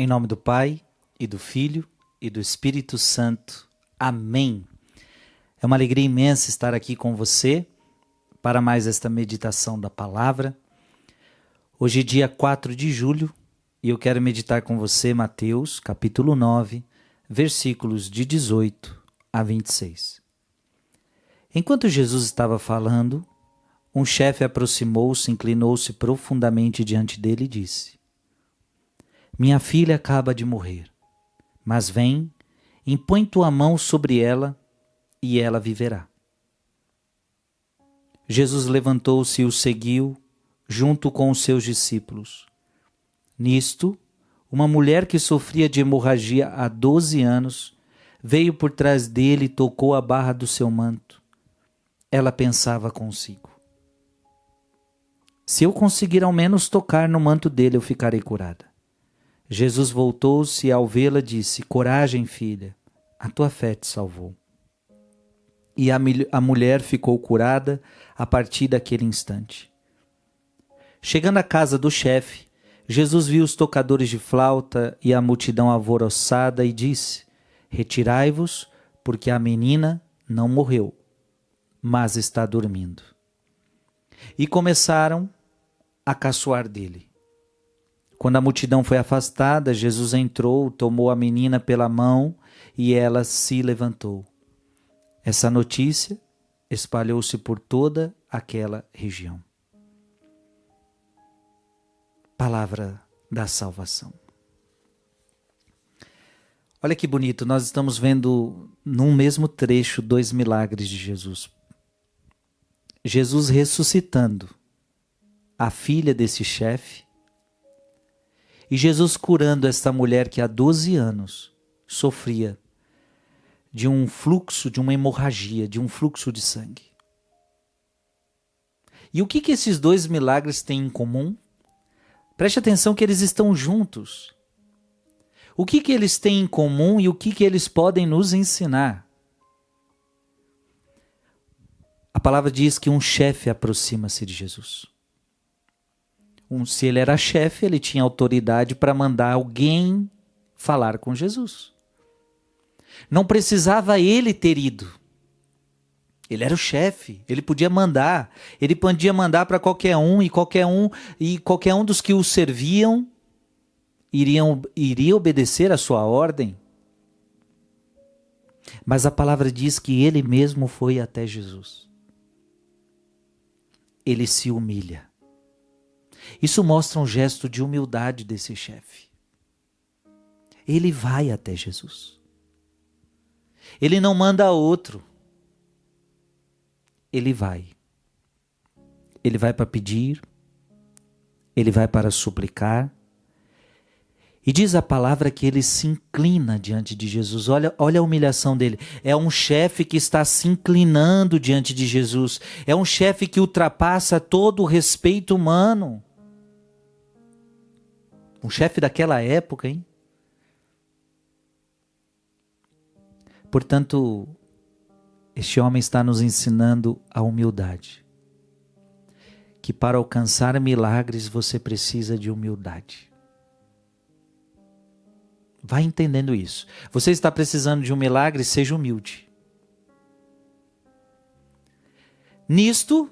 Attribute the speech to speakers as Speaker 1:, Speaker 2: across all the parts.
Speaker 1: Em nome do Pai, e do Filho, e do Espírito Santo. Amém. É uma alegria imensa estar aqui com você para mais esta meditação da palavra. Hoje, dia 4 de julho, e eu quero meditar com você Mateus, capítulo 9, versículos de 18 a 26. Enquanto Jesus estava falando, um chefe aproximou-se, inclinou-se profundamente diante dele e disse: Minha filha acaba de morrer, mas vem, impõe tua mão sobre ela e ela viverá. Jesus levantou-se e o seguiu, junto com os seus discípulos. Nisto, uma mulher que sofria de hemorragia há doze anos veio por trás dele e tocou a barra do seu manto. Ela pensava consigo: Se eu conseguir ao menos tocar no manto dele, eu ficarei curada. Jesus voltou-se e, ao vê-la, disse: Coragem, filha, a tua fé te salvou. E a, a mulher ficou curada a partir daquele instante. Chegando à casa do chefe, Jesus viu os tocadores de flauta e a multidão alvoroçada e disse: Retirai-vos, porque a menina não morreu, mas está dormindo. E começaram a caçoar dele. Quando a multidão foi afastada, Jesus entrou, tomou a menina pela mão e ela se levantou. Essa notícia espalhou-se por toda aquela região. Palavra da salvação. Olha que bonito, nós estamos vendo num mesmo trecho dois milagres de Jesus. Jesus ressuscitando a filha desse chefe e Jesus curando esta mulher que há 12 anos sofria de um fluxo, de uma hemorragia, de um fluxo de sangue. E o que, que esses dois milagres têm em comum? Preste atenção que eles estão juntos. O que, que eles têm em comum e o que, que eles podem nos ensinar? A palavra diz que um chefe aproxima-se de Jesus um, se ele era chefe, ele tinha autoridade para mandar alguém falar com Jesus. Não precisava ele ter ido. Ele era o chefe, ele podia mandar, ele podia mandar para qualquer um e qualquer um e qualquer um dos que o serviam iriam iria obedecer a sua ordem. Mas a palavra diz que ele mesmo foi até Jesus. Ele se humilha. Isso mostra um gesto de humildade desse chefe. Ele vai até Jesus. Ele não manda outro. Ele vai. Ele vai para pedir, ele vai para suplicar. E diz a palavra que ele se inclina diante de Jesus. Olha, olha a humilhação dele. É um chefe que está se inclinando diante de Jesus. É um chefe que ultrapassa todo o respeito humano. Um chefe daquela época, hein? Portanto, este homem está nos ensinando a humildade. Que para alcançar milagres você precisa de humildade. Vai entendendo isso. Você está precisando de um milagre, seja humilde. Nisto,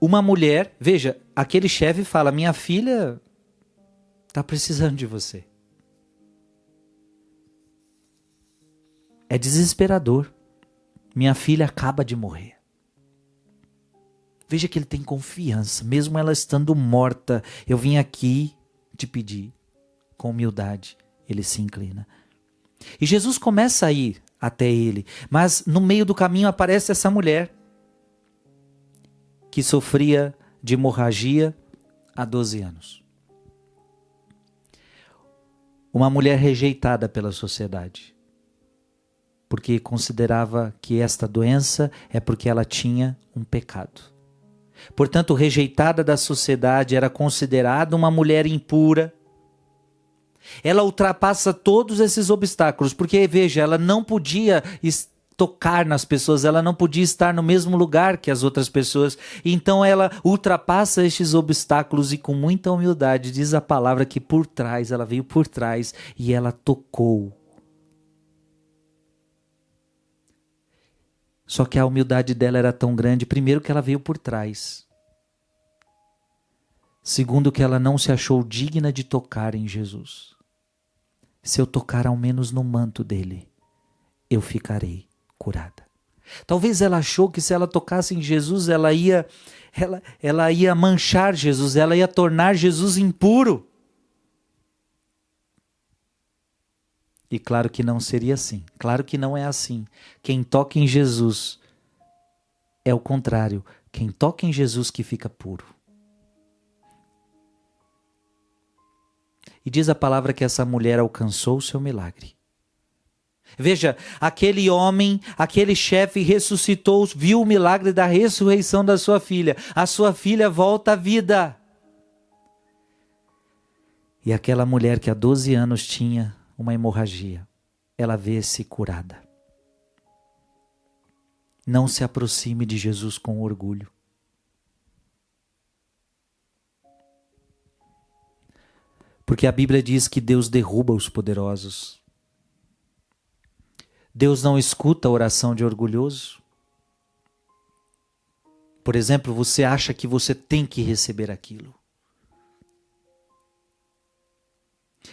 Speaker 1: uma mulher, veja, aquele chefe fala: Minha filha está precisando de você. É desesperador. Minha filha acaba de morrer. Veja que ele tem confiança, mesmo ela estando morta. Eu vim aqui te pedir, com humildade. Ele se inclina. E Jesus começa a ir até ele, mas no meio do caminho aparece essa mulher que sofria de hemorragia há 12 anos uma mulher rejeitada pela sociedade, porque considerava que esta doença é porque ela tinha um pecado. Portanto, rejeitada da sociedade, era considerada uma mulher impura. Ela ultrapassa todos esses obstáculos, porque veja, ela não podia tocar nas pessoas, ela não podia estar no mesmo lugar que as outras pessoas. Então ela ultrapassa estes obstáculos e com muita humildade diz a palavra que por trás, ela veio por trás e ela tocou. Só que a humildade dela era tão grande, primeiro que ela veio por trás. Segundo que ela não se achou digna de tocar em Jesus. Se eu tocar ao menos no manto dele, eu ficarei curada. Talvez ela achou que se ela tocasse em Jesus, ela ia ela, ela ia manchar Jesus, ela ia tornar Jesus impuro. E claro que não seria assim. Claro que não é assim. Quem toca em Jesus é o contrário. Quem toca em Jesus que fica puro. E diz a palavra que essa mulher alcançou o seu milagre. Veja, aquele homem, aquele chefe ressuscitou, viu o milagre da ressurreição da sua filha. A sua filha volta à vida. E aquela mulher que há 12 anos tinha uma hemorragia, ela vê-se curada. Não se aproxime de Jesus com orgulho. Porque a Bíblia diz que Deus derruba os poderosos. Deus não escuta a oração de orgulhoso. Por exemplo, você acha que você tem que receber aquilo.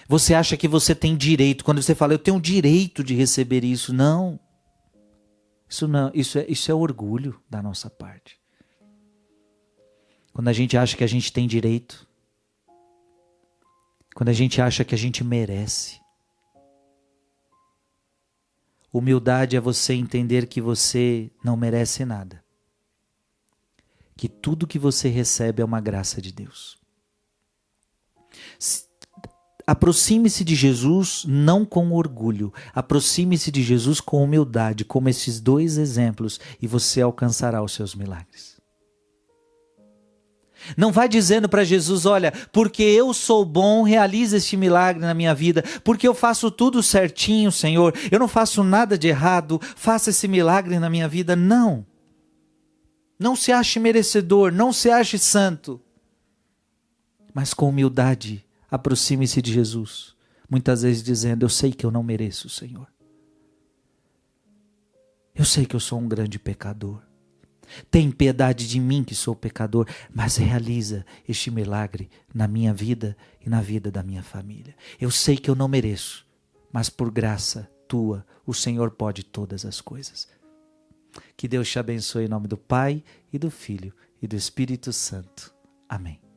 Speaker 1: Você acha que você tem direito. Quando você fala, eu tenho direito de receber isso. Não. Isso não, isso é, isso é orgulho da nossa parte. Quando a gente acha que a gente tem direito. Quando a gente acha que a gente merece. Humildade é você entender que você não merece nada. Que tudo que você recebe é uma graça de Deus. Aproxime-se de Jesus não com orgulho, aproxime-se de Jesus com humildade, como esses dois exemplos, e você alcançará os seus milagres. Não vai dizendo para Jesus, olha, porque eu sou bom, realiza este milagre na minha vida, porque eu faço tudo certinho, Senhor, eu não faço nada de errado, faça esse milagre na minha vida. Não. Não se ache merecedor, não se ache santo. Mas com humildade, aproxime-se de Jesus, muitas vezes dizendo: Eu sei que eu não mereço, Senhor. Eu sei que eu sou um grande pecador. Tem piedade de mim que sou pecador, mas realiza este milagre na minha vida e na vida da minha família. Eu sei que eu não mereço, mas por graça tua, o Senhor pode todas as coisas. Que Deus te abençoe em nome do Pai e do Filho e do Espírito Santo. Amém.